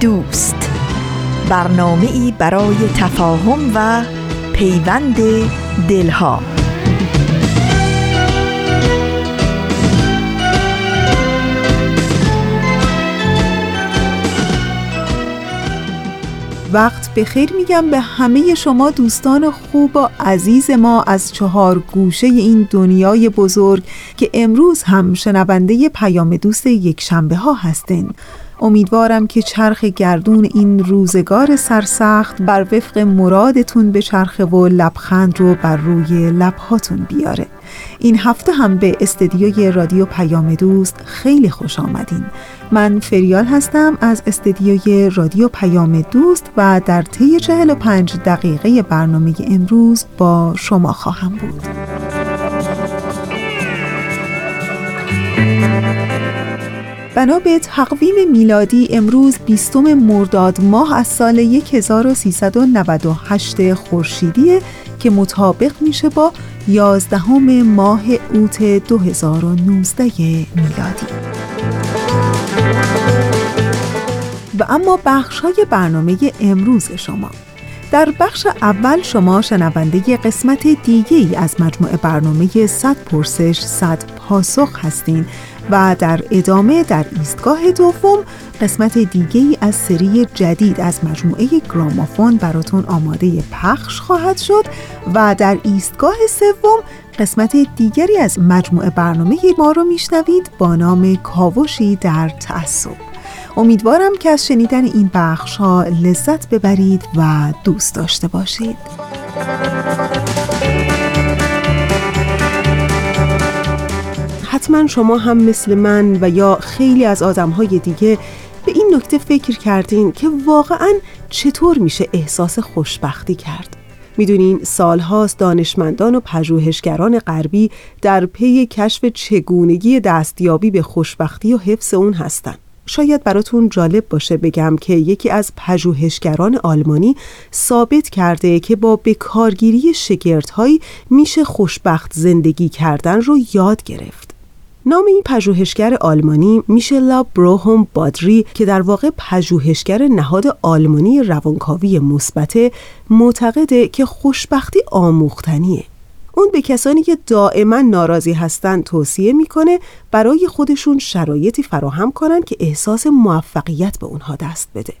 دوست. برنامه ای برای تفاهم و پیوند دلها. وقت به خیر میگم به همه شما دوستان خوب و عزیز ما از چهار گوشه این دنیای بزرگ که امروز هم شنونده پیام دوست یک شنبه ها هستین. امیدوارم که چرخ گردون این روزگار سرسخت بر وفق مرادتون به چرخ و لبخند رو بر روی لبهاتون بیاره. این هفته هم به استدیوی رادیو پیام دوست خیلی خوش آمدین. من فریال هستم از استدیوی رادیو پیام دوست و در طی 45 دقیقه برنامه امروز با شما خواهم بود. بنا به تقویم میلادی امروز بیستم مرداد ماه از سال 1398 خورشیدی که مطابق میشه با 11 ماه اوت 2019 میلادی. و اما بخش های برنامه امروز شما. در بخش اول شما شنونده قسمت دیگه از مجموعه برنامه 100 پرسش 100 پاسخ هستین. و در ادامه در ایستگاه دوم قسمت دیگه ای از سری جدید از مجموعه گرامافون براتون آماده پخش خواهد شد و در ایستگاه سوم قسمت دیگری از مجموعه برنامه ما رو میشنوید با نام کاوشی در تعصب. امیدوارم که از شنیدن این بخش ها لذت ببرید و دوست داشته باشید. حتما شما هم مثل من و یا خیلی از آدمهای دیگه به این نکته فکر کردین که واقعا چطور میشه احساس خوشبختی کرد. می‌دونین سالهاست دانشمندان و پژوهشگران غربی در پی کشف چگونگی دستیابی به خوشبختی و حفظ اون هستن. شاید براتون جالب باشه بگم که یکی از پژوهشگران آلمانی ثابت کرده که با بکارگیری شگردهایی میشه خوشبخت زندگی کردن رو یاد گرفت. نام این پژوهشگر آلمانی میشلا بروهوم بادری که در واقع پژوهشگر نهاد آلمانی روانکاوی مثبت معتقده که خوشبختی آموختنیه. اون به کسانی که دائما ناراضی هستند توصیه می‌کنه برای خودشون شرایطی فراهم کنن که احساس موفقیت به اونها دست بده.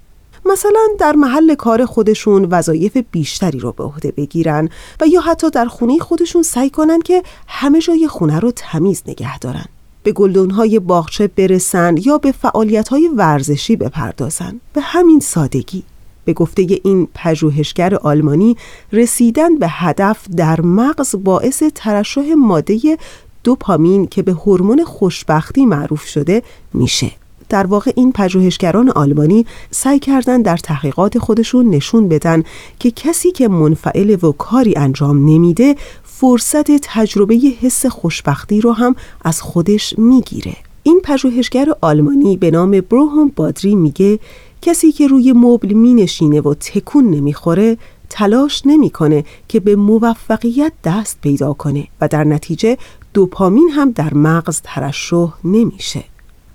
مثلا در محل کار خودشون وظایف بیشتری رو به عهده بگیرن و یا حتی در خونه خودشون سعی کنن که همه جای خونه رو تمیز نگه دارن. به گلدونهای باغچه برسن یا به فعالیتهای ورزشی بپردازن. به همین سادگی. به گفته این پژوهشگر آلمانی رسیدن به هدف در مغز باعث ترشح ماده دوپامین که به هورمون خوشبختی معروف شده میشه. در واقع این پژوهشگران آلمانی سعی کردن در تحقیقات خودشون نشون بدن که کسی که منفعل و کاری انجام نمیده فرصت تجربه حس خوشبختی رو هم از خودش می‌گیره. این پژوهشگر آلمانی به نام بروهوم بادری میگه کسی که روی مبل می نشینه و تکون نمی‌خوره تلاش نمی‌کنه که به موفقیت دست پیدا کنه و در نتیجه دوپامین هم در مغز ترشح نمیشه.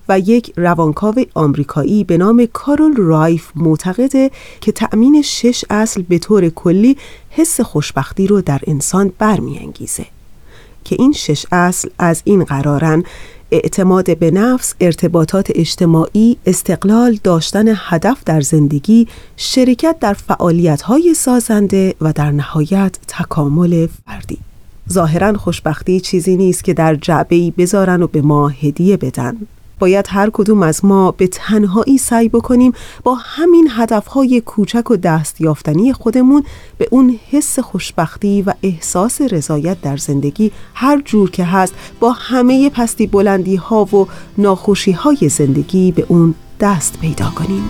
و یک روانکاو آمریکایی به نام کارول رایف معتقده که تأمین شش اصل به طور کلی حس خوشبختی رو در انسان برمیانگیزه که این شش اصل از این قرارن اعتماد به نفس، ارتباطات اجتماعی، استقلال، داشتن هدف در زندگی، شرکت در فعالیت‌های سازنده و در نهایت تکامل فردی. ظاهرا خوشبختی چیزی نیست که در جعبه‌ای بذارن و به ما هدیه بدن. باید هر کدوم از ما به تنهایی سعی بکنیم با همین هدفهای کوچک و دست یافتنی خودمون به اون حس خوشبختی و احساس رضایت در زندگی هر جور که هست با همه پستی بلندی ها و ناخوشی های زندگی به اون دست پیدا کنیم.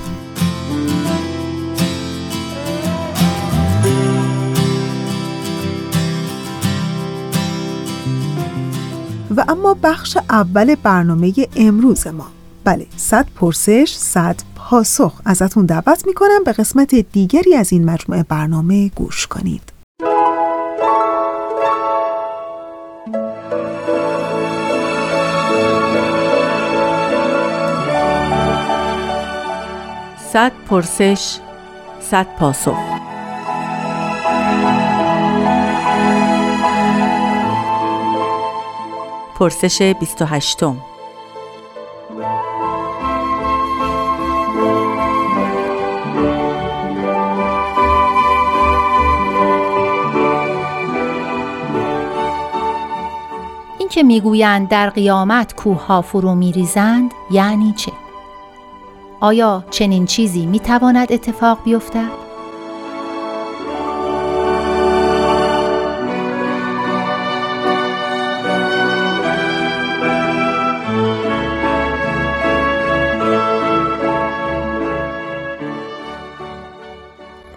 و اما بخش اول برنامه امروز ما. بله صد پرسش صد پاسخ. ازتون دعوت می‌کنم به قسمت دیگری از این مجموعه برنامه گوش کنید. صد پرسش صد پاسخ. پرسش 28 این که می‌گویند در قیامت کوه ها فرو میریزند یعنی چه؟ آیا چنین چیزی می‌تواند اتفاق بیفتد؟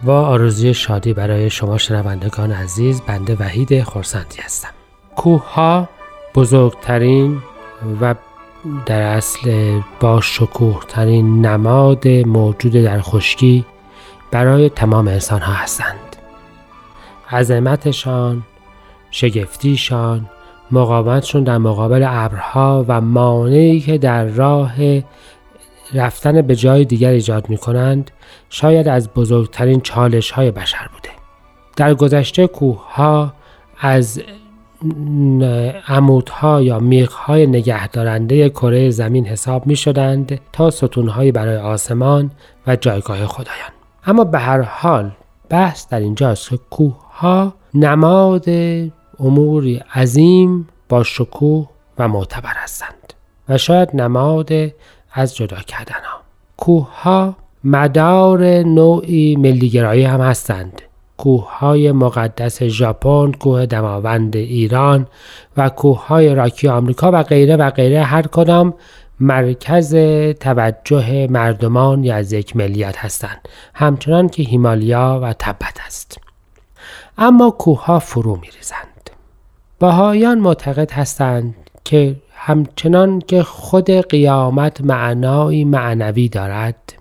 با آرزوی شادی برای شما شنوندگان عزیز بنده وحید خورسندی هستم. کوه ها بزرگترین و در اصل با شکوه ترین نماد موجود در خشکی برای تمام انسان ها هستند. عظمتشان شگفتیشان مقاومتشون در مقابل ابرها و مانعی که در راه رفتن به جای دیگر ایجاد می کنند شاید از بزرگترین چالش های بشر بوده. در گذشته کوه ها از عمودها یا میخهای نگهدارنده کره زمین حساب می شدند تا ستونهایی برای آسمان و جایگاه خدایان. اما به هر حال بحث در اینجاست که کوه ها نماد اموری عظیم با شکوه و معتبر هستند و شاید نماد از جدا کردن ها. کوه ها مدار نوعی ملیگرایی هم هستند. کوه های مقدس ژاپن، کوه دماوند ایران و کوه های راکی آمریکا و غیره و غیره هر کدام مرکز توجه مردمان از یک ملیت هستند. همچنان که هیمالیا و تبت است. اما کوه ها فرو می ریزند باهایان معتقد هستند که همچنان که خود قیامت معنایی معنوی دارد.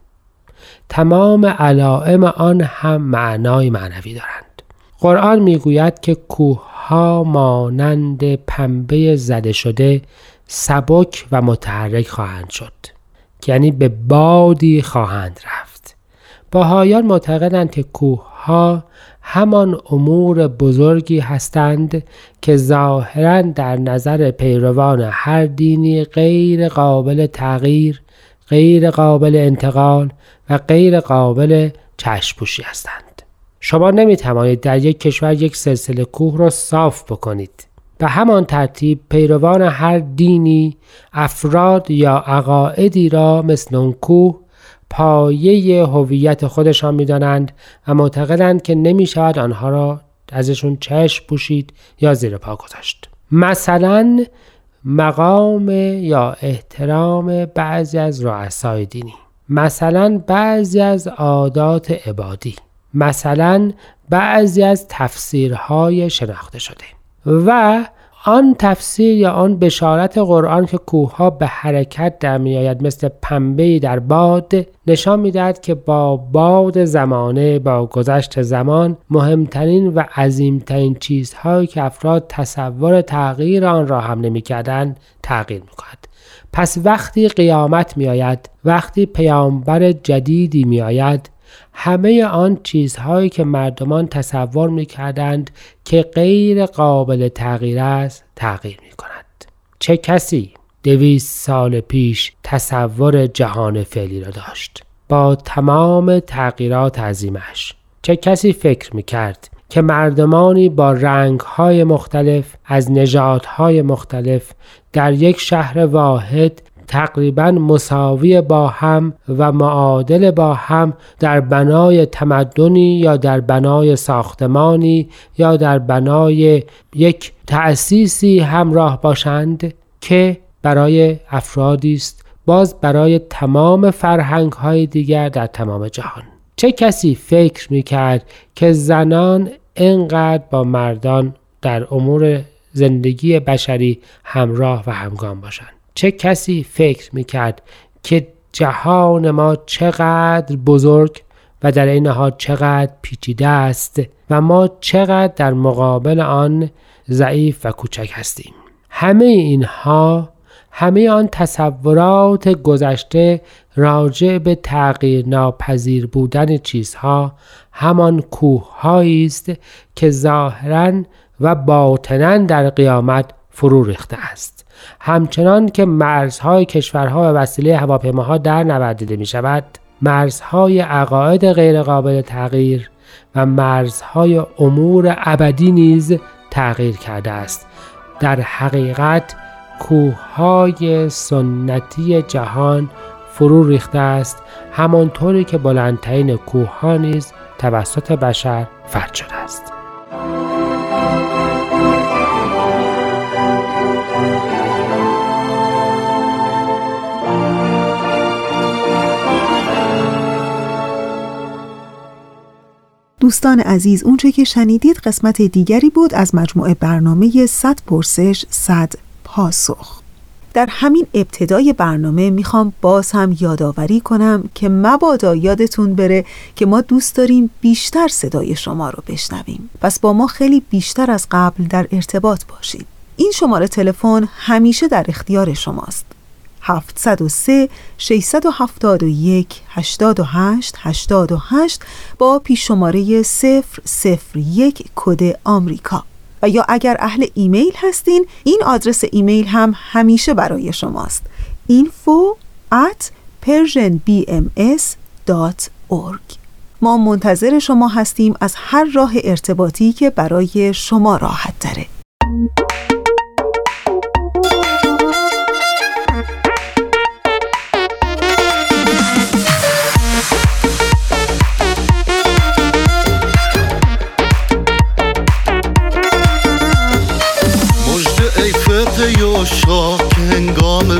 تمام علائم آن هم معنای معنوی دارند. قرآن می‌گوید که کوه ها مانند پنبه زده شده سبک و متحرک خواهند شد یعنی به بادی خواهند رفت. باهایان معتقدند که کوه ها همان امور بزرگی هستند که ظاهرا در نظر پیروان هر دینی غیر قابل تغییر غیر قابل انتقال و غیر قابل چشپوشی هستند. شما نمی توانید در یک کشور یک سلسله کوه را صاف بکنید. به همان ترتیب پیروان هر دینی افراد یا عقاعدی را مثل اون کوه پایه هویت خودشان می‌دانند و معتقدند که نمی شود آنها را ازشون چشم پوشید یا زیر پا گذاشت. مثلا مقام یا احترام بعضی از رؤسای دینی. مثلا بعضی از عادات عبادی. مثلا بعضی از تفسیرهای شناخته شده. و آن تفسیر یا آن بشارت قرآن که کوه به حرکت در میآید مثل پنبه در باد نشان می‌دهد که با باد زمانه با گذشت زمان مهمترین و عظیمترین چیزهایی که افراد تصور تغییر آن را هم نمی‌کردند تغییر می‌کند. پس وقتی قیامت میآید وقتی پیامبر جدیدی میآید همه آن چیزهایی که مردمان تصور می کردند که غیر قابل تغییر است تغییر می کند. چه کسی دویست سال پیش تصور جهان فعلی را داشت با تمام تغییرات عظیمش چه کسی فکر می کرد که مردمانی با رنگهای مختلف از نژادهای مختلف در یک شهر واحد تقریبا مساوی با هم و معادل با هم در بنای تمدنی یا در بنای ساختمانی یا در بنای یک تأسیسی همراه باشند که برای افرادی است باز برای تمام فرهنگ های دیگر در تمام جهان. چه کسی فکر می کرد که زنان انقدر با مردان در امور زندگی بشری همراه و همگام باشند؟ چه کسی فکر می کرد که جهان ما چقدر بزرگ و در این حال چقدر پیچیده است و ما چقدر در مقابل آن ضعیف و کوچک هستیم. همه اینها همه آن تصورات گذشته راجع به تغییر ناپذیر بودن چیزها همان کوه است که ظاهرا و باطنا در قیامت فرو ریخته است. همچنان که مرزهای کشورها و وسیله هواپیماها در نوردیده می شود مرزهای عقاید غیرقابل تغییر و مرزهای امور ابدی نیز تغییر کرده است. در حقیقت کوههای سنتی جهان فرو ریخته است همانطوری که بلندترین کوه ها نیز توسط بشر فرد شده است. دوستان عزیز اونچه که شنیدید قسمت دیگری بود از مجموعه برنامه 100 پرسش 100 پاسخ. در همین ابتدای برنامه می‌خوام باز هم یادآوری کنم که مبادا یادتون بره که ما دوست داریم بیشتر صدای شما رو بشنویم. پس با ما خیلی بیشتر از قبل در ارتباط باشید. این شماره تلفن همیشه در اختیار شماست. 703 671 88 88 با پیش شماره 001 کد آمریکا. و یا اگر اهل ایمیل هستین این آدرس ایمیل هم همیشه برای شماست. info at persianbms.org ما منتظر شما هستیم از هر راه ارتباطی که برای شما راحت داره شاه که هنگام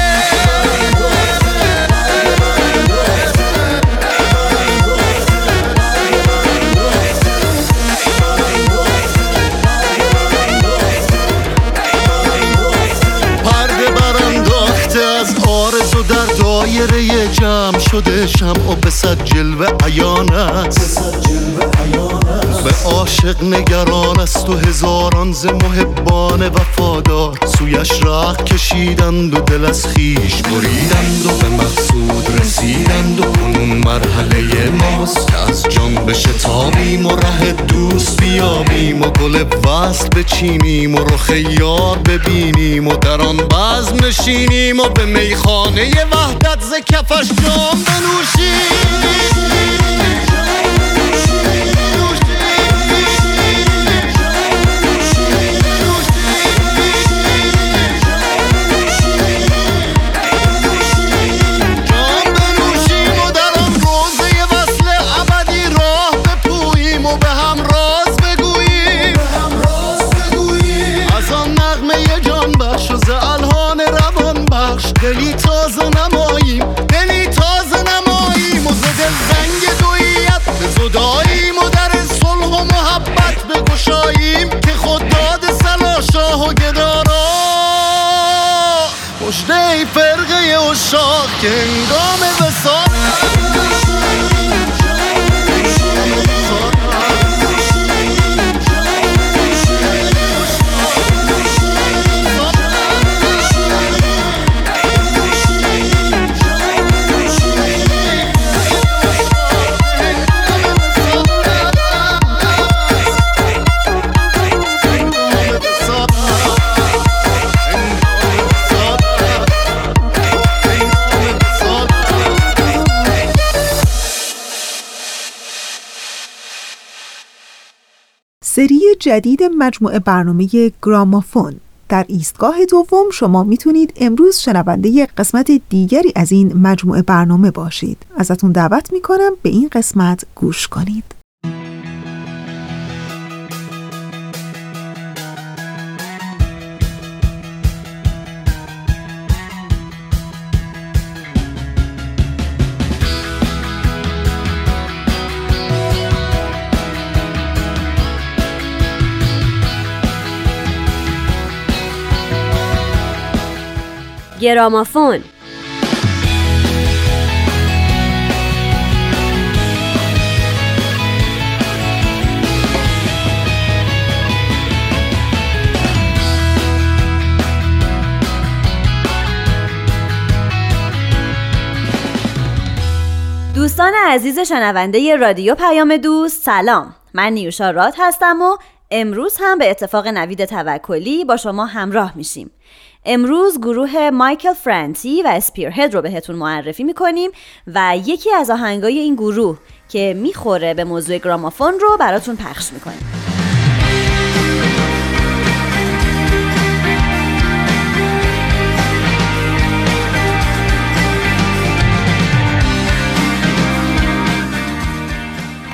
شده شمع و به صد جلوه عیان است. عاشق نگران است و هزاران ز محبان وفادار. سویش راه کشیدند و دل از خیش بریدند و به مقصود رسیدند و کنون مرحله ماست که از جان بشتابیم و ره دوست بیابیم و گل وصل بچینیم و رخ یار ببینیم و در آن بزم نشینیم و به میخانه وحدت ز کفش جام بنوشیم. جدید مجموعه برنامه گرامافون. در ایستگاه دوم شما می‌تونید امروز شنونده قسمت دیگری از این مجموعه برنامه باشید. ازتون دعوت می‌کنم به این قسمت گوش کنید. گرامافون. دوستان عزیز شنونده رادیو پیام دوست سلام. من نیوشا راد هستم و امروز هم به اتفاق نوید توکلی با شما همراه میشیم. امروز گروه مایکل فرانتی و اسپیرهد رو بهتون معرفی می‌کنیم و یکی از آهنگای این گروه که می‌خوره به موضوع گرامافون رو براتون پخش می‌کنیم.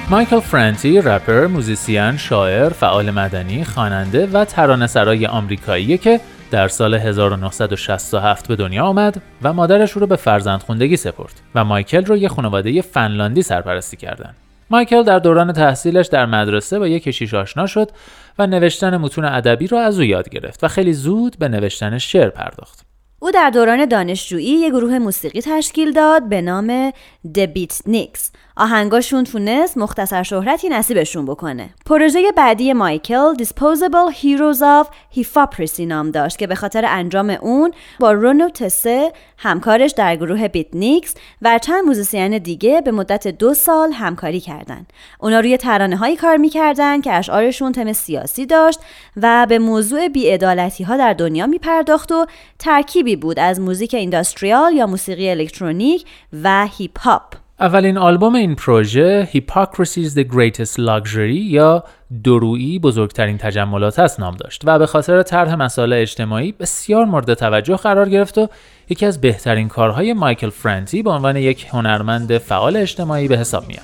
مایکل فرانتی رپر، موزیسین، شاعر، فعال مدنی، خواننده و ترانه‌سرای آمریکاییه که در سال 1967 به دنیا آمد و مادرش رو به فرزندخوندگی سپرد و مایکل رو یه خانواده فنلاندی سرپرستی کردن. مایکل در دوران تحصیلش در مدرسه با یک کشیش آشنا شد و نوشتن متون ادبی رو از او یاد گرفت و خیلی زود به نوشتن شعر پرداخت. او در دوران دانشجویی یک گروه موسیقی تشکیل داد به نام دبیت نیکس آهنگاشون تونست مختصر شهرتی نصیبشون بکنه. پروژه بعدی مایکل Disposable Heroes of Hiphoprisy نام داشت که به خاطر انجام اون با رونو تسه همکارش در گروه Beatnigs و چند موزیسین دیگه به مدت دو سال همکاری کردند. اونا روی ترانه هایی کار می‌کردن که اشعارشون تم سیاسی داشت و به موضوع بیعدالتی ها در دنیا میپرداخت و ترکیبی بود از موزیک industrial یا موسیقی الکترونیک و هیپ هاپ. اولین آلبوم این پروژه Hypocrisy is the Greatest Luxury یا درویی بزرگترین تجملات است نام داشت و به خاطر طرح مسائل اجتماعی بسیار مورد توجه قرار گرفت و یکی از بهترین کارهای مایکل فرانتی به عنوان یک هنرمند فعال اجتماعی به حساب میاد.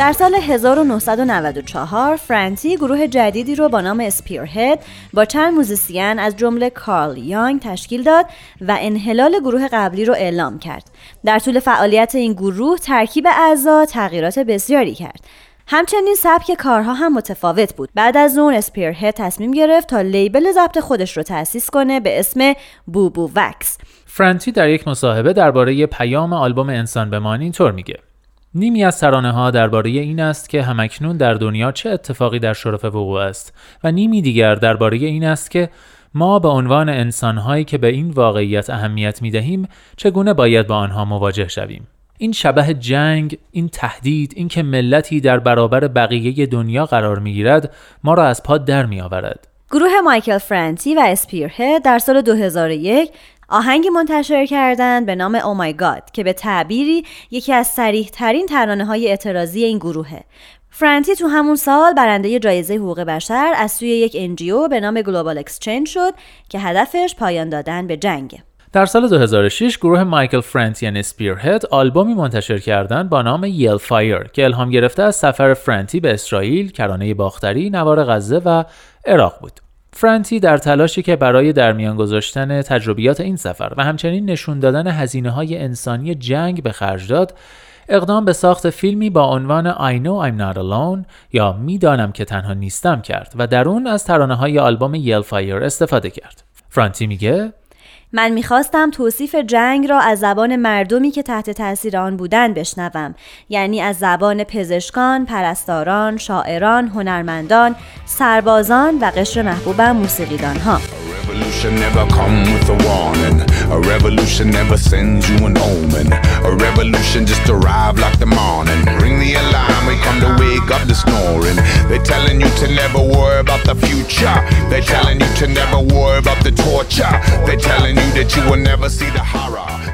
در سال 1994 فرانتی گروه جدیدی رو با نام Spearhead با چند موزیسین از جمله کارل یانگ تشکیل داد و انحلال گروه قبلی رو اعلام کرد. در طول فعالیت این گروه ترکیب اعضا تغییرات بسیاری کرد. همچنین سبک کارها هم متفاوت بود. بعد از اون Spearhead تصمیم گرفت تا label ضبط خودش رو تأسیس کنه به اسم Boo Boo Wax. فرانتی در یک مصاحبه درباره پیام آلبوم انسان بمانی اینطور میگه نیمی از ترانه ها درباره این است که همکنون در دنیا چه اتفاقی در شرف وقوع است و نیمی دیگر درباره این است که ما به عنوان انسانهایی که به این واقعیت اهمیت می دهیم چگونه باید با آنها مواجه شویم؟ این شبه جنگ این تهدید این که ملتی در برابر بقیه دنیا قرار می گیرد ما را از پا در می آورد. گروه مایکل فرانتی و اسپیرهد در سال 2001 آهنگی منتشر کردند به نام او مای گاد که به تعبیری یکی از صریح ترین ترانه های اعتراضی این گروهه. فرانتی تو همون سال برنده جایزه حقوق بشر از سوی یک NGO به نام Global Exchange شد که هدفش پایان دادن به جنگ. در سال 2006 گروه مایکل فرانتی و Spearhead آلبومی منتشر کردند با نام Yell Fire که الهام گرفته از سفر فرانتی به اسرائیل، کرانه باختری، نوار غزه و عراق بود. فرانتی در تلاشی که برای در میان گذاشتن تجربیات این سفر و همچنین نشون دادن هزینه های انسانی جنگ به خرج داد اقدام به ساخت فیلمی با عنوان I know I'm not alone یا می‌دانم که تنها نیستم کرد و در اون از ترانه های آلبوم یل فایر استفاده کرد. فرانتی میگه من می‌خواستم توصیف جنگ را از زبان مردمی که تحت تاثیر آن بودند بشنوم. یعنی از زبان پزشکان، پرستاران، شاعران، هنرمندان، سربازان و قشر محبوبم موسیقیدان a revolution never sends you an omen. A revolution just arrive like the morning. Ring the alarm, we come to wake up the snoring. They're telling you to never worry about the future. They're telling you to never worry about the torture. They're telling you that you will never see the horror.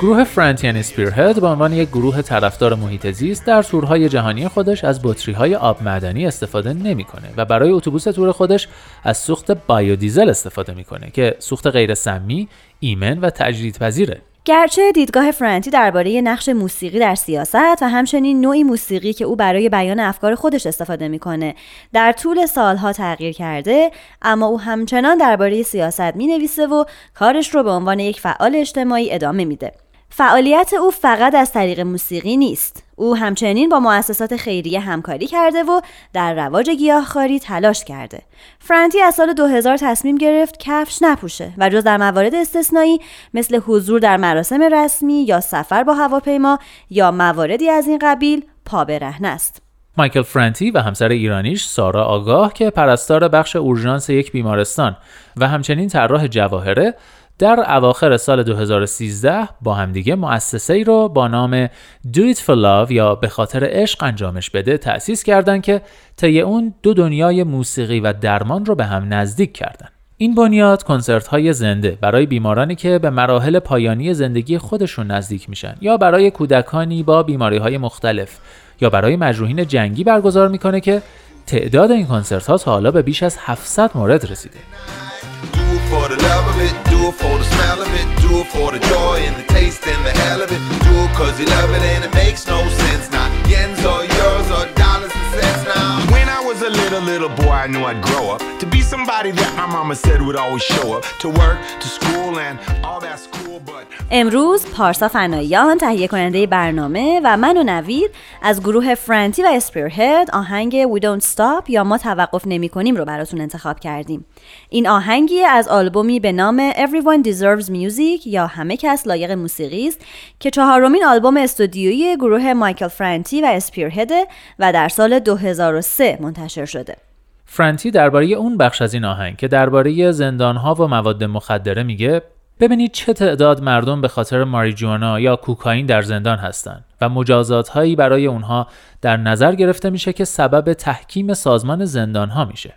گروه فرانتین اسپیرهد به عنوان یک گروه طرفدار محیط زیست در تورهای جهانی خودش از بطری های آب معدنی استفاده نمی‌کنه و برای اتوبوس تور خودش از سوخت بایودیزل استفاده می‌کنه که سوخت غیر سمی، ایمن و تجدیدپذیره. گرچه دیدگاه فرانتی درباره نقش موسیقی در سیاست و همچنین نوعی موسیقی که او برای بیان افکار خودش استفاده می‌کنه در طول سالها تغییر کرده اما او همچنان درباره سیاست می‌نویسه و کارش رو به عنوان یک فعال اجتماعی ادامه میده فعالیت او فقط از طریق موسیقی نیست او همچنین با مؤسسات خیریه همکاری کرده و در رواج گیاهخواری تلاش کرده. فرانتی از سال 2000 تصمیم گرفت کفش نپوشه و جز در موارد استثنایی مثل حضور در مراسم رسمی یا سفر با هواپیما یا مواردی از این قبیل پا است. مایکل فرانتی و همسر ایرانیش سارا آگاه که پرستار بخش اورژانس یک بیمارستان و همچنین طراح جواهره در اواخر سال 2013 با همدیگه مؤسسه ای رو با نام Do It For Love یا به خاطر عشق انجامش بده تأسیس کردند که طی اون دو دنیای موسیقی و درمان رو به هم نزدیک کردن. این بنیاد کنسرت های زنده برای بیمارانی که به مراحل پایانی زندگی خودشون نزدیک میشن یا برای کودکانی با بیماری های مختلف یا برای مجروحین جنگی برگزار می‌کنه که تعداد این کنسرت ها تا حالا به بیش از 700 مورد رسیده. Do it for the smell of it, do it for the joy and the taste and the hell of it. Do it cause you love it and it makes no sense. Not yens or euros or dollars and cents now. When I was a little, little boy, I knew I'd grow up to be somebody that my mama said would always show up to work, to school, and all that's cool, but. امروز پارسا فنایان تهیه کننده برنامه و من و نوید از گروه فرانتی و اسپیرهد آهنگ We Don't Stop یا ما توقف نمی کنیم رو براتون انتخاب کردیم این آهنگی از آلبومی به نام Everyone Deserves Music یا همه کس لایق موسیقی است که چهارمین آلبوم استودیویی گروه مایکل فرانتی و اسپیرهد و در سال 2003 منتشر شده فرانتی درباره اون بخش از این آهنگ که درباره زندانها و مواد مخدره میگه ببینید چه تعداد مردم به خاطر ماریجوانا یا کوکائین در زندان هستند و مجازات هایی برای اونها در نظر گرفته میشه که سبب تحکیم سازمان زندان ها میشه.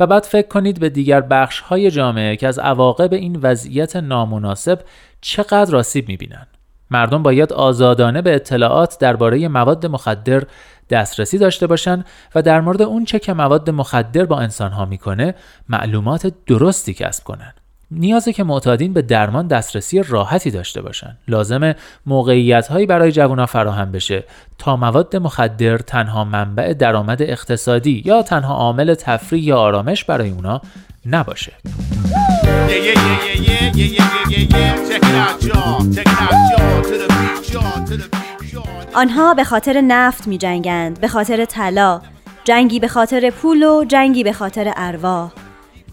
و بعد فکر کنید به دیگر بخش های جامعه که از عواقب این وضعیت نامناسب چقدر آسیب می‌بینن. مردم باید آزادانه به اطلاعات درباره مواد مخدر دسترسی داشته باشن و در مورد اون چه که مواد مخدر با انسانها می‌کنه معلومات درستی کسب کنن. نیازه که معتادین به درمان دسترسی راحتی داشته باشن. لازمه موقعیت هایی برای جوانان فراهم بشه تا مواد مخدر تنها منبع درآمد اقتصادی یا تنها عامل تفریح یا آرامش برای اونا نباشه. آنها به خاطر نفت می جنگند، به خاطر طلا، جنگی به خاطر پول و جنگی به خاطر ارواح.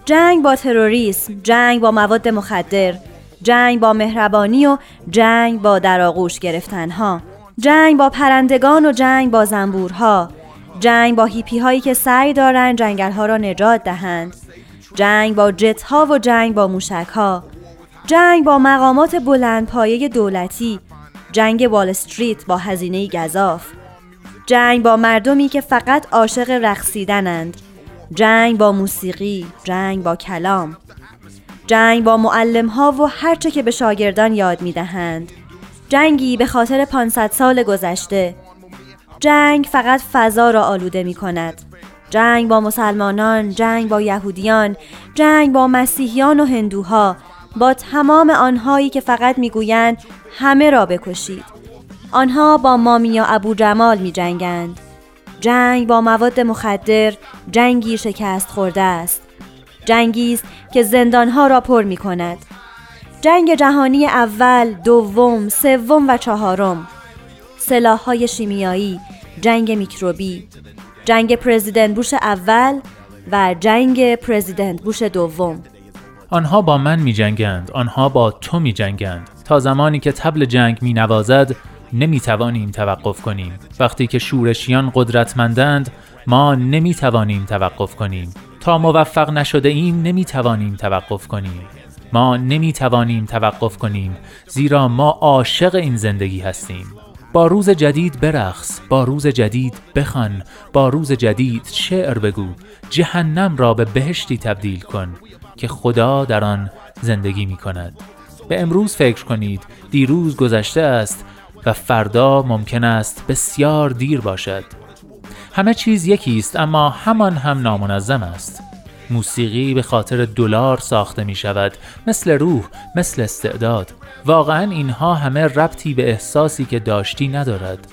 جنگ با تروریسم، جنگ با مواد مخدر، جنگ با مهربانی و جنگ با در آغوش گرفتنها، جنگ با پرندگان و جنگ با زنبورها، جنگ با هیپی هایی که سعی دارند جنگل را نجات دهند، جنگ با جت ها و جنگ با موشک ها، جنگ با مقامات بلندپایه دولتی جنگ وال استریت با هزینه گذاف. جنگ با مردمی که فقط عاشق رقصیدنند. جنگ با موسیقی، جنگ با کلام. جنگ با معلم ها و هرچه که به شاگردان یاد می دهند. جنگی به خاطر 500 سال گذشته. جنگ فقط فضا را آلوده می کند. جنگ با مسلمانان، جنگ با یهودیان، جنگ با مسیحیان و هندوها، با تمام آنهایی که فقط می‌گویند همه را بکشید. آنها با مامیا ابو جمال می جنگند. جنگ با مواد مخدر جنگی شکست خورده است. جنگی است که زندانها را پر می کند. جنگ جهانی اول، دوم، سوم و چهارم. سلاح‌های شیمیایی، جنگ میکروبی، جنگ پرزیدنت بوش اول و جنگ پرزیدنت بوش دوم. آنها با من می جنگند، آنها با تو می جنگند. تا زمانی که تبل جنگ می نوازد نمی توانیم توقف کنیم. وقتی که شورشیان قدرتمندند ما نمی توانیم توقف کنیم. تا موفق نشده ایم نمی توانیم توقف کنیم. ما نمی توانیم توقف کنیم. زیرا ما عاشق این زندگی هستیم. با روز جدید برقص با روز جدید بخوان با روز جدید شعر بگو. جهنم را به بهشتی تبدیل کن. که خدا در آن زندگی می کند. به امروز فکر کنید دیروز گذشته است و فردا ممکن است بسیار دیر باشد. همه چیز یکی است اما همان هم نامنظم است. موسیقی به خاطر دلار ساخته می شود مثل روح مثل استعداد. واقعا اینها همه ربطی به احساسی که داشتی ندارد.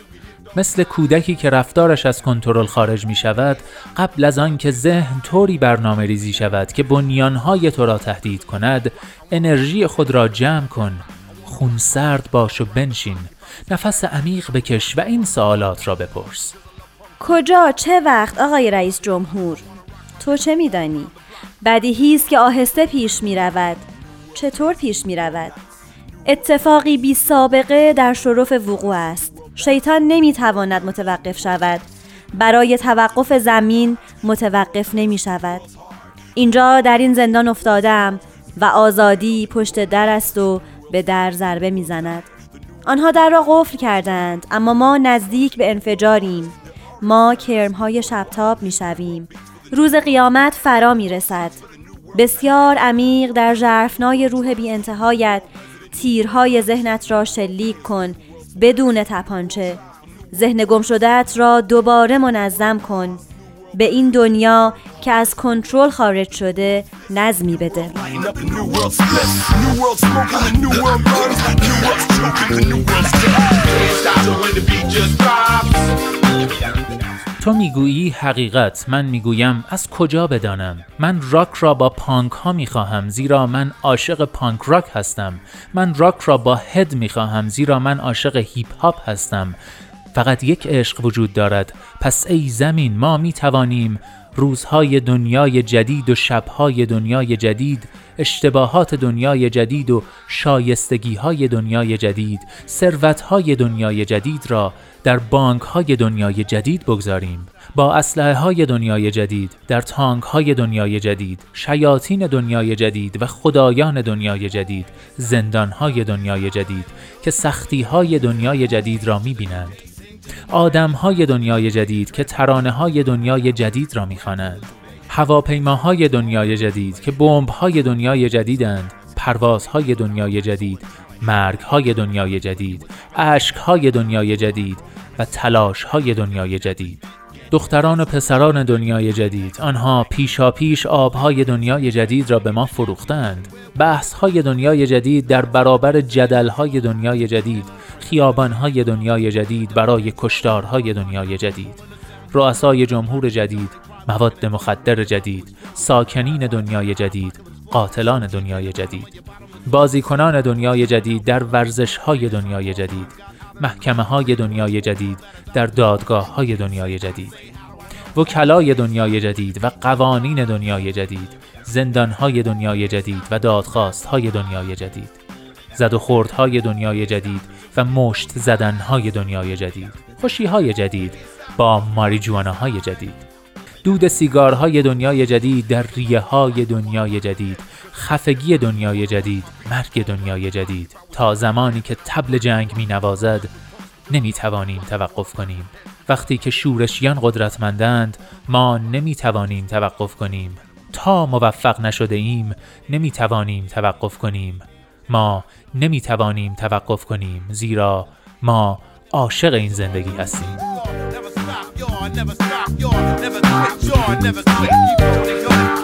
مثل کودکی که رفتارش از کنترل خارج می شود قبل از آن که ذهن طوری برنامه ریزی شود که بنیانهای تو را تهدید کند انرژی خود را جمع کن خون سرد باش و بنشین نفس عمیق بکش و این سوالات را بپرس. کجا؟ چه وقت؟ آقای رئیس جمهور تو چه میدانی؟ بدیهی است که آهسته پیش می رود چطور پیش می رود اتفاقی بی سابقه در شرف وقوع است. شیطان نمی تواند متوقف شود. برای توقف زمین متوقف نمی شود اینجا در این زندان افتادم و آزادی پشت در است و به در ضربه می‌زند. آنها در را قفل کردند اما ما نزدیک به انفجاریم. ما کرمهای شبتاب می‌شویم. روز قیامت فرا می رسد بسیار عمیق در ژرفنای روح بی انتهایت تیرهای ذهنت را شلیک کن بدون تپانچه. ذهن گم شدهت را دوباره منظم کن. به این دنیا که از کنترل خارج شده نظمی بده. تو می‌گویی حقیقت من می‌گویم از کجا بدانم؟ من راک را با پانک ها می‌خواهم زیرا من عاشق پانک راک هستم. من راک را با هد می‌خواهم زیرا من عاشق هیپ هاپ هستم. فقط یک عشق وجود دارد. پس ای زمین ما می‌توانیم روزهای دنیای جدید و شبهای دنیای جدید اشتباهات دنیای جدید و شایستگی های دنیای جدید ثروت های دنیای جدید را در بانک های دنیای جدید بگذاریم. با اسلحه های دنیای جدید در تانک های دنیای جدید شیاطین دنیای جدید و خدایان دنیای جدید زندان های دنیای جدید که سختی های دنیای جدید را می بینند آدم های دنیای جدید که ترانه های دنیای جدید را می‌خوانند. هواپیماهای دنیای جدید که بمب های دنیای جدیدند پروازهای دنیای جدید مرگ های دنیای جدید اشک های دنیای جدید و تلاش های دنیای جدید. دختران و پسران دنیای جدید آنها پیشا پیش آبهای دنیای جدید را به ما فروختند. بحث های دنیای جدید در برابر جدل های دنیای جدید خیابان های دنیای جدید برای کشتارهای دنیای جدید. رؤسای جمهور جدید مواد مخدر جدید ساکنین دنیای جدید قاتلان دنیای جدید بازیکنان دنیای جدید در ورزش های دنیای جدید محکمه های دنیای جدید در دادگاه های دنیای جدید وکلای دنیای جدید و قوانین دنیای جدید زندان های دنیای جدید و دادخواست های دنیای جدید زد و خوردهای دنیای جدید و مشت زدنهای دنیای جدید خوشیهای جدید با ماریجواناهای جدید. دود سیگارهای دنیای جدید در ریه های دنیای جدید خفگی دنیای جدید مرگ دنیای جدید. تا زمانی که تبل جنگ می نوازد نمی توانیم توقف کنیم. وقتی که شورشیان قدرتمندند ما نمی توانیم توقف کنیم. تا موفق نشده ایم نمی توانیم توقف کنیم. ما نمی توانیم توقف کنیم زیرا ما عاشق این زندگی هستیم. Y'all. Never stop, y'all. Never quit, y'all. Never quit.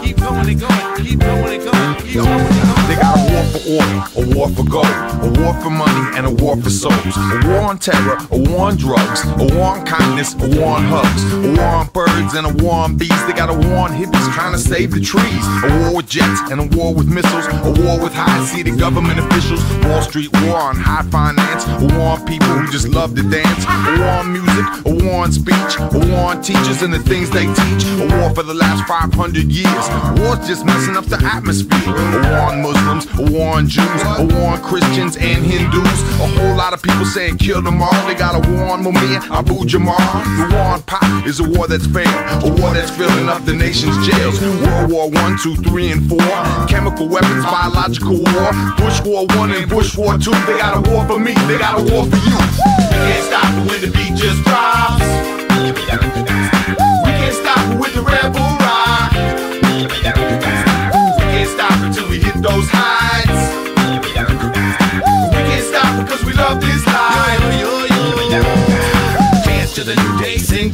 Keep going and going. Keep going and going. Keep going and going. They got a war for oil, a war for gold, a war for money, and a war for souls. A war on terror, a war on drugs, a war on kindness, a war on hugs, a war on birds and a war on bees. They got a war on hippies trying to save the trees, a war with jets and a war with missiles, a war with high-seated government officials, Wall Street war on high finance, a war on people who just love to dance, a war on music, a war on speech, a on teachers and the things they teach, a war for the last 500 years. War's just messing up the atmosphere. A war on Muslims, a war war on Jews, a war on Christians and Hindus. A whole lot of people saying kill them all. They got a war on Mumia, Abu Jamal. The war on pop is a war that's fair, a war that's filling up the nation's jails. World War One, Two, Three, and Four. Chemical weapons, biological war. Bush War One and Bush War Two. They got a war for me, they got a war for you. Can't stop when the beat just drops. Yeah.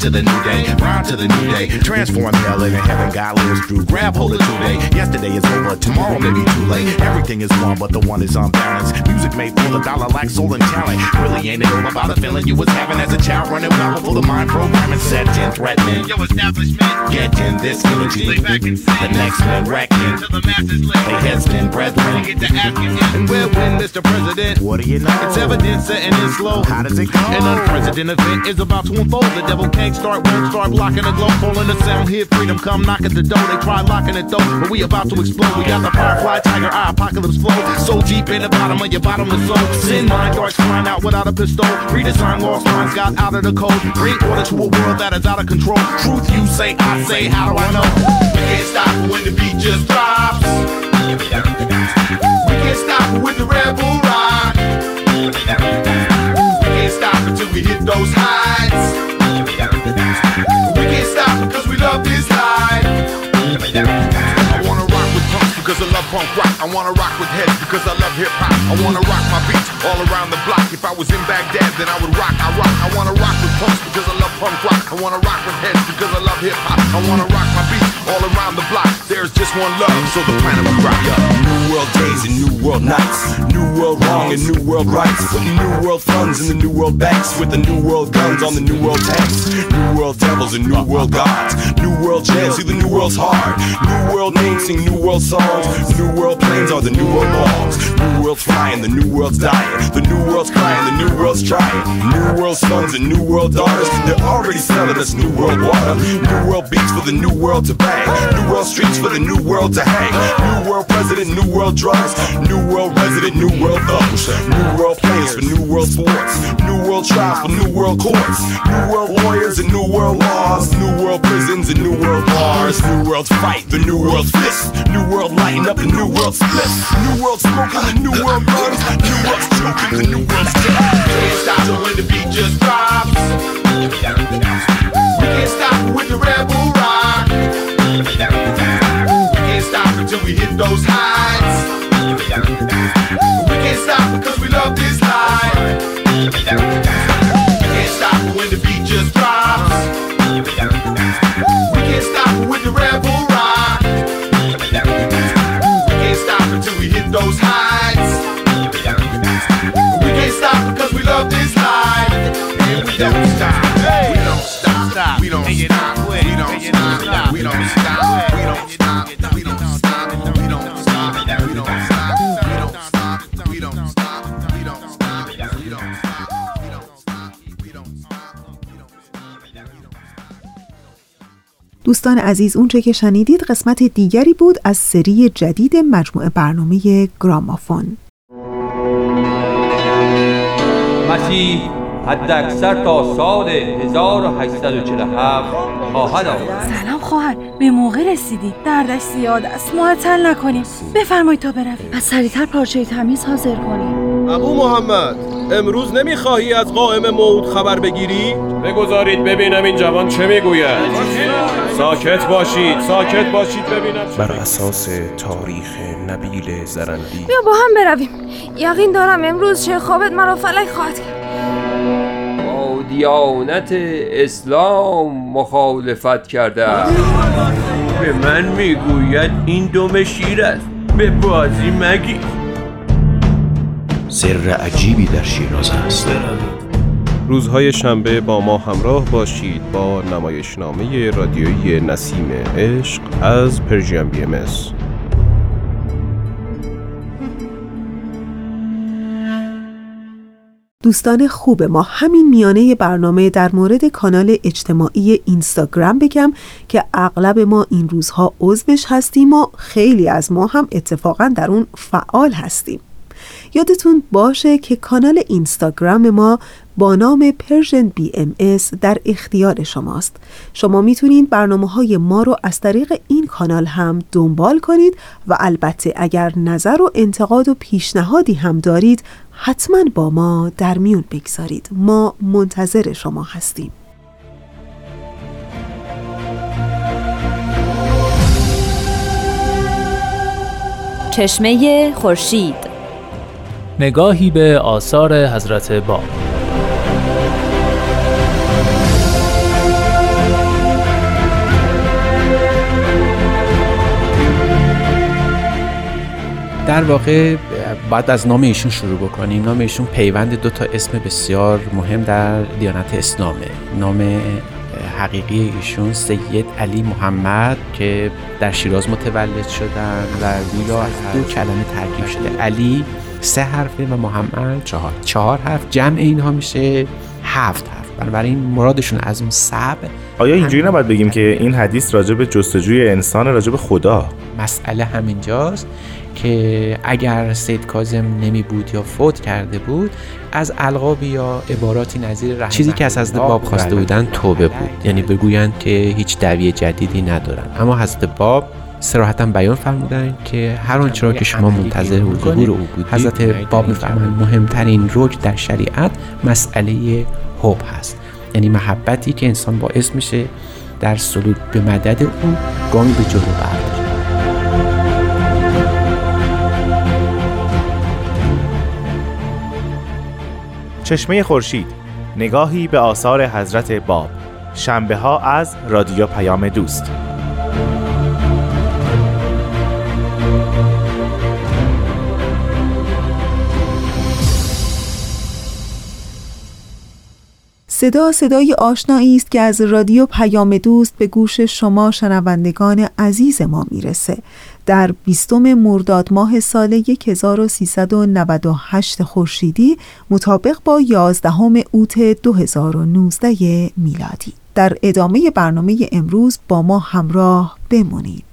To the new day, rhyme to the new day. Transform hell into heaven, God lives through. Grab hold of today. Yesterday is over, tomorrow may be too late. Everything is one, but the one is unbalanced. Music made for the dollar, like soul and talent. Really ain't it all about the feeling you was having as a child running wild full of mind programming, set in threatening. Yo, establishment, get in this energy. Lay back and The next man wrecking. Till the masses lay. They headsmen, brethren. Get to asking, and we'll win, Mr. President. What do you know? It's evidence setting in slow. How does it go? An unprecedented event is about to unfold. The devil can't start, won't start blocking the glow. Falling the sound here, freedom come knock at the door. They try locking it though, but we about to explode. We got the firefly, tiger eye, apocalypse flow. So deep in the bottom of your bottomless soul. Sin mind darts flying out without a pistol. Redesign lost minds got out of the code. Bring order to a world that is out of control. Truth you say, I say, how do I know? We can't stop when the beat just drops. We can't stop with the rebel rock. We can't stop it till we hit those heights. Because we love this life. I wanna rock with punks because I love punk rock. I wanna rock with heads because I love hip hop. I wanna rock my beats all around the block. If I was in Baghdad, then I would rock. I rock. I wanna rock with punks because I love punk rock. I wanna rock with heads because I love hip hop. I wanna rock my beats all around the block. There's just one love, so the planet will rock. New world days and new world nights. New world wrong and new world rights. Putting new world funds in the new world banks. With the new world guns on the new world tanks. New world devils and new world gods. New world jams, see the new world's hard. New world names sing new world songs. New world planes are the new world bombs. New world's flying, the new world's dying. The new world's crying, the new world's trying. New world sons and new world daughters. They're already selling us new world water. New world beats for the new world to bang. New world streets for the new world to hang. New world president, new world drugs. New world resident, new world thugs. New world players for new world sports. New world trials for new world courts. New world lawyers and new world laws. New world prisons and new world bars. New world's fight, the new world's fist. New world lighting up the new world split. New world smoking the new world guns. New world's choking the new world's dead. Can't stop when the beat just drops. We can't stop with the rebel rock. We can't stop it till we hit those heights. We can't stop cause we love this دوستان عزیز اونچه که شنیدید قسمت دیگری بود از سری جدید مجموعه برنامه گرامافون. مسیح حد اکثر تا سال 1847 خواهد آمد. سلام خواهر به موقع رسیدی. دردش زیاد است معطل نکنیم. بفرمایید تا برویم. از سریعتر پارچه تمیز حاضر کنیم. ابو محمد امروز نمی‌خواهی از قائم موت خبر بگیری؟ بگذارید ببینم این جوان چه می‌گوید. ساکت باشید ساکت باشید ببینم بر اساس تاریخ نبیل زرندی. بیا با هم برویم. یقین دارم امروز چه خوابت مرا فلک خواهد کرد. با دیانت اسلام مخالفت کرده است. به من می‌گوید این دم شیر است. به بازی مگی سر عجیبی در شیراز است. روزهای شنبه با ما همراه باشید با نمایشنامه رادیویی نسیم عشق از پرژیم بی ام دوستان خوب ما همین میانه برنامه در مورد کانال اجتماعی اینستاگرام بگم که اغلب ما این روزها عضوش هستیم و خیلی از ما هم اتفاقا در اون فعال هستیم. یادتون باشه که کانال اینستاگرام ما با نام Persian BMS در اختیار شماست. شما می‌تونید برنامه های ما رو از طریق این کانال هم دنبال کنید و البته اگر نظر و انتقاد و پیشنهادی هم دارید حتما با ما در میون بگذارید. ما منتظر شما هستیم. چشمه خورشید. نگاهی به آثار حضرت باب در واقع بعد از نام ایشون شروع بکنیم. نام ایشون پیوند دو تا اسم بسیار مهم در دیانت اسلامه. نام حقیقی ایشون سید علی محمد که در شیراز متولد شدن و گویا از دو کلمه ترکیب شده. علی سه حرفه و محمد چهار. چهار حرف. جمع اینها میشه هفت حرف. بنابراین مرادشون از اون سب آیا اینجوری نباید بگیم که این حدیث راجع به جستجوی انسان راجع به خدا؟ مسئله همینجاست که اگر سید کازم نمی بود یا فوت کرده بود از القاب یا عباراتی نظیر رحمه چیزی که از حضرت باب خواسته بودن توبه بود. یعنی بگویند که هیچ دعوی جدیدی ندارن. اما حضرت باب سراحتا بیان فرمودن که هر آنچه را که شما منتظر و ظهور او بودید حضرت باب میفرمایند مهمترین رکن در شریعت مسئله حب هست. یعنی محبتی که انسان باعث میشه در سلوک به مدد او گامی به جلو برداره. چشمه خورشید نگاهی به آثار حضرت باب. شنبه ها از رادیو پیام دوست. صدا صدای آشنایی است که از رادیو پیام دوست به گوش شما شنوندگان عزیز ما می‌رسه. در بیستم مرداد ماه سال 1398 خورشیدی مطابق با 11 اوت 2019 میلادی. در ادامه برنامه امروز با ما همراه بمونید.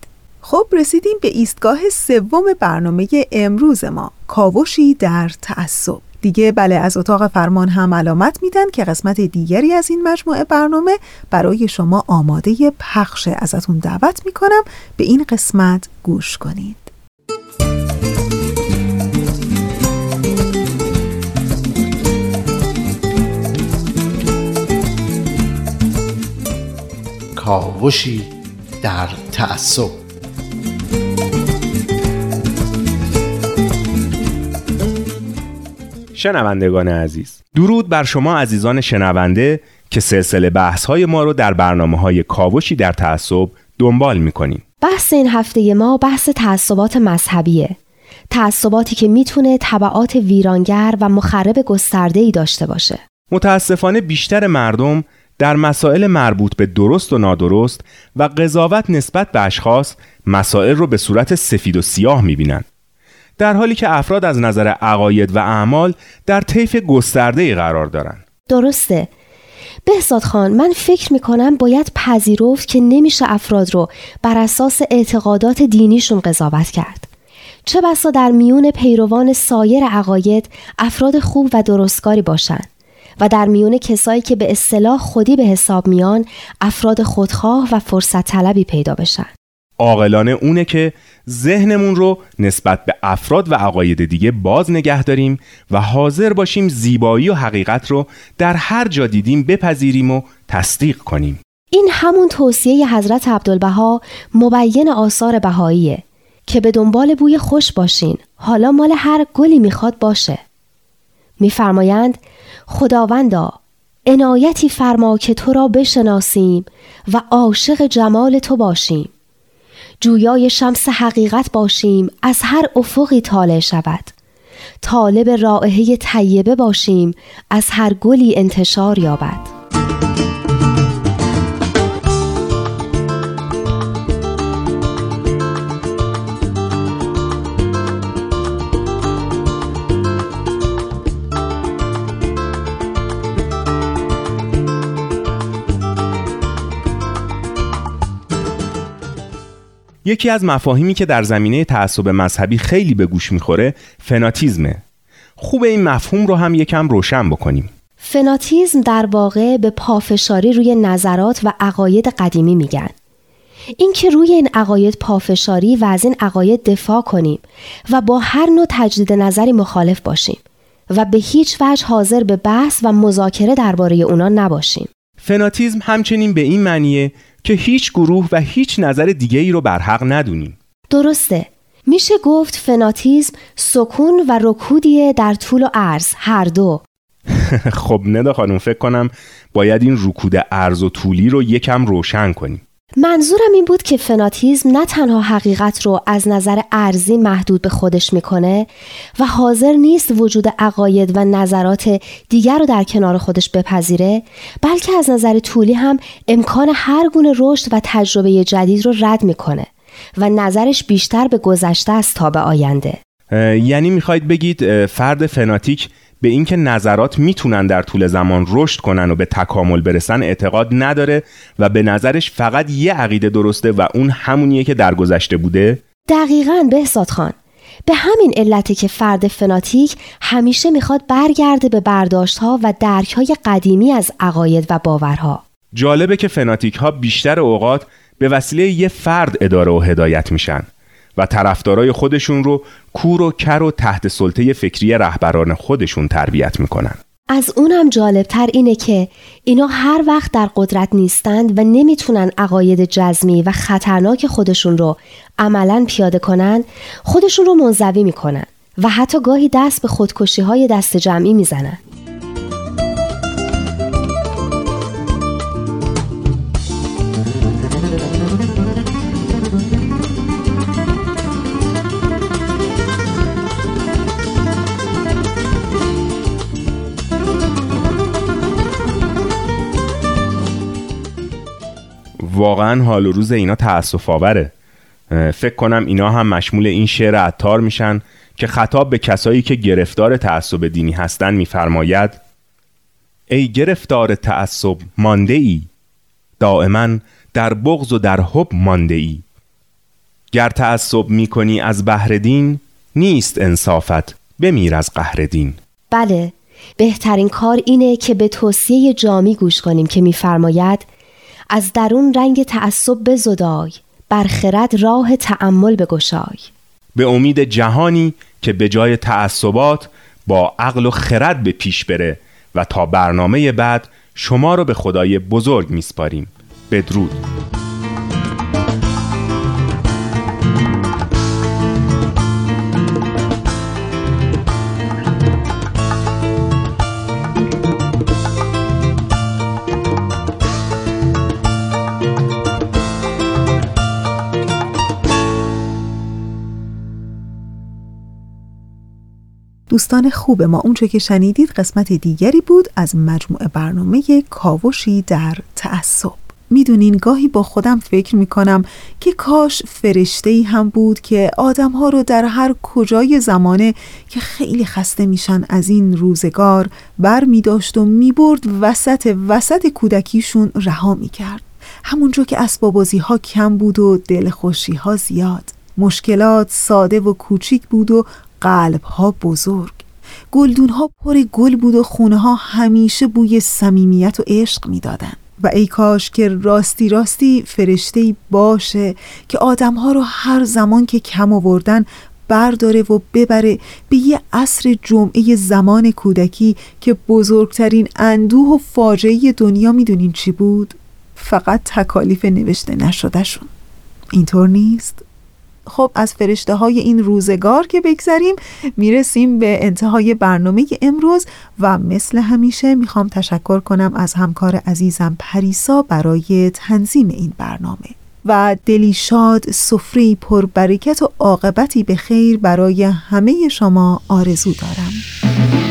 خب رسیدیم به ایستگاه سوم برنامه امروز ما کاوشی در تعصب. دیگه بله از اتاق فرمان هم علامت میدن که قسمت دیگری از این مجموعه برنامه برای شما آماده پخش ازتون دعوت می‌کنم. به این قسمت گوش کنید. کاوشی در تعصب. شنوندگان عزیز. درود بر شما عزیزان شنونده که سلسله بحث های ما رو در برنامه های کاوشی در تعصب دنبال می‌کنیم. بحث این هفته ما بحث تعصبات مذهبیه. تعصباتی که می‌تونه طبعات ویرانگر و مخرب گسترده ای داشته باشه. متاسفانه بیشتر مردم در مسائل مربوط به درست و نادرست و قضاوت نسبت به اشخاص مسائل رو به صورت سفید و سیاه می‌بینن. در حالی که افراد از نظر عقاید و اعمال در طیف گسترده قرار دارند. درسته. بهزاد خان من فکر می‌کنم باید پذیرفت که نمیشه افراد رو بر اساس اعتقادات دینیشون قضاوت کرد. چه بسا در میون پیروان سایر عقاید افراد خوب و درستکاری باشند و در میون کسایی که به اصطلاح خودی به حساب میان افراد خودخواه و فرصت طلبی پیدا بشن. عاقلانه اونه که ذهنمون رو نسبت به افراد و عقاید دیگه باز نگه داریم و حاضر باشیم زیبایی و حقیقت رو در هر جا دیدیم بپذیریم و تصدیق کنیم. این همون توصیه حضرت عبدالبها مبین آثار بهاییه که به دنبال بوی خوش باشین. حالا مال هر گلی می‌خواد باشه. میفرمایند خداوندا عنایتی فرما که تو را بشناسیم و عاشق جمال تو باشیم. جویای شمس حقیقت باشیم از هر افقی طالع شود. طالب رائحه طیبه باشیم از هر گلی انتشار یابد. یکی از مفاهیمی که در زمینه تعصب مذهبی خیلی به گوش می‌خوره فناتیزمه. خوب این مفهوم رو هم یکم روشن بکنیم. فناتیزم در واقع به پافشاری روی نظرات و عقاید قدیمی میگن. اینکه روی این عقاید پافشاری و از این عقاید دفاع کنیم و با هر نوع تجدید نظری مخالف باشیم و به هیچ وجه حاضر به بحث و مذاکره درباره اونا نباشیم. فناتیزم همچنین به این معنیه که هیچ گروه و هیچ نظر دیگه ای رو بر حق ندونیم. درسته. میشه گفت فناتیزم سکون و رکودیه در طول و عرض هر دو. خب ندا خانم فکر کنم باید این رکود عرض و طولی رو یکم روشن کنیم. منظورم این بود که فناتیزم نه تنها حقیقت رو از نظر ارزی محدود به خودش می‌کنه و حاضر نیست وجود عقاید و نظرات دیگر رو در کنار خودش بپذیره بلکه از نظر طولی هم امکان هر گونه رشد و تجربه جدید رو رد می‌کنه و نظرش بیشتر به گذشته است تا به آینده. یعنی می‌خواید بگید فرد فناتیک به اینکه نظرات می‌تونن در طول زمان رشد کنن و به تکامل برسن اعتقاد نداره و به نظرش فقط یه عقیده درسته و اون همونیه که در گذشته بوده؟ دقیقا بهزاد خان. به همین علته که فرد فناتیک همیشه می‌خواد برگرده به برداشت ها و درک های قدیمی از عقاید و باورها. جالبه که فناتیک ها بیشتر اوقات به وسیله یه فرد اداره و هدایت میشن. و طرفدارای خودشون رو کور و کر و تحت سلطه فکری رهبران خودشون تربیت می‌کنن. از اونم جالبتر اینه که اینا هر وقت در قدرت نیستند و نمی‌تونن عقاید جزمی و خطرناک خودشون رو عملا پیاده کنن خودشون رو منزوی می‌کنن و حتی گاهی دست به خودکشی های دست جمعی می‌زنن. واقعا حال و روز اینا تأسف آوره فکر کنم اینا هم مشمول این شعر عطار میشن که خطاب به کسایی که گرفتار تعصب دینی هستن میفرماید ای گرفتار تعصب مانده ای دائما در بغض و در حب مانده ای گر تعصب می‌کنی از بهر دین نیست انصافت بمیر از قهر دین. بله بهترین کار اینه که به توصیه جامی گوش کنیم که میفرماید از درون رنگ تعصب بزدای بر خرد راه تأمل بگشای. به امید جهانی که به جای تعصبات با عقل و خرد به پیش بره و تا برنامه بعد شما رو به خدای بزرگ میسپاریم. بدرود. دوستان خوب ما اونچه که شنیدید قسمت دیگری بود از مجموعه برنامه کاوشی در تعصب. می‌دونین گاهی با خودم فکر می‌کنم که کاش فرشته ای هم بود که آدم ها رو در هر کجای زمانه که خیلی خسته میشن از این روزگار بر می داشت و می برد وسط وسط کودکیشون رها می کرد همونجا که اسبابازی ها کم بود و دلخوشی ها زیاد. مشکلات ساده و کوچیک بود و قلب ها بزرگ گلدون ها پر گل بود و خونه ها همیشه بوی صمیمیت و عشق می‌دادن و ای کاش که راستی راستی فرشته باشه که آدم ها رو هر زمان که کم آوردن برداره و ببره به یه عصر جمعه زمان کودکی که بزرگترین اندوه و فاجعه دنیا می‌دونین چی بود؟ فقط تکالیف نوشته نشدهشون اینطور نیست؟ خب از فرشته های این روزگار که بگذریم می‌رسیم به انتهای برنامه امروز و مثل همیشه می‌خوام تشکر کنم از همکار عزیزم پریسا برای تنظیم این برنامه. و دلی شاد سفری پر برکت و عاقبتی به خیر برای همه شما آرزو دارم.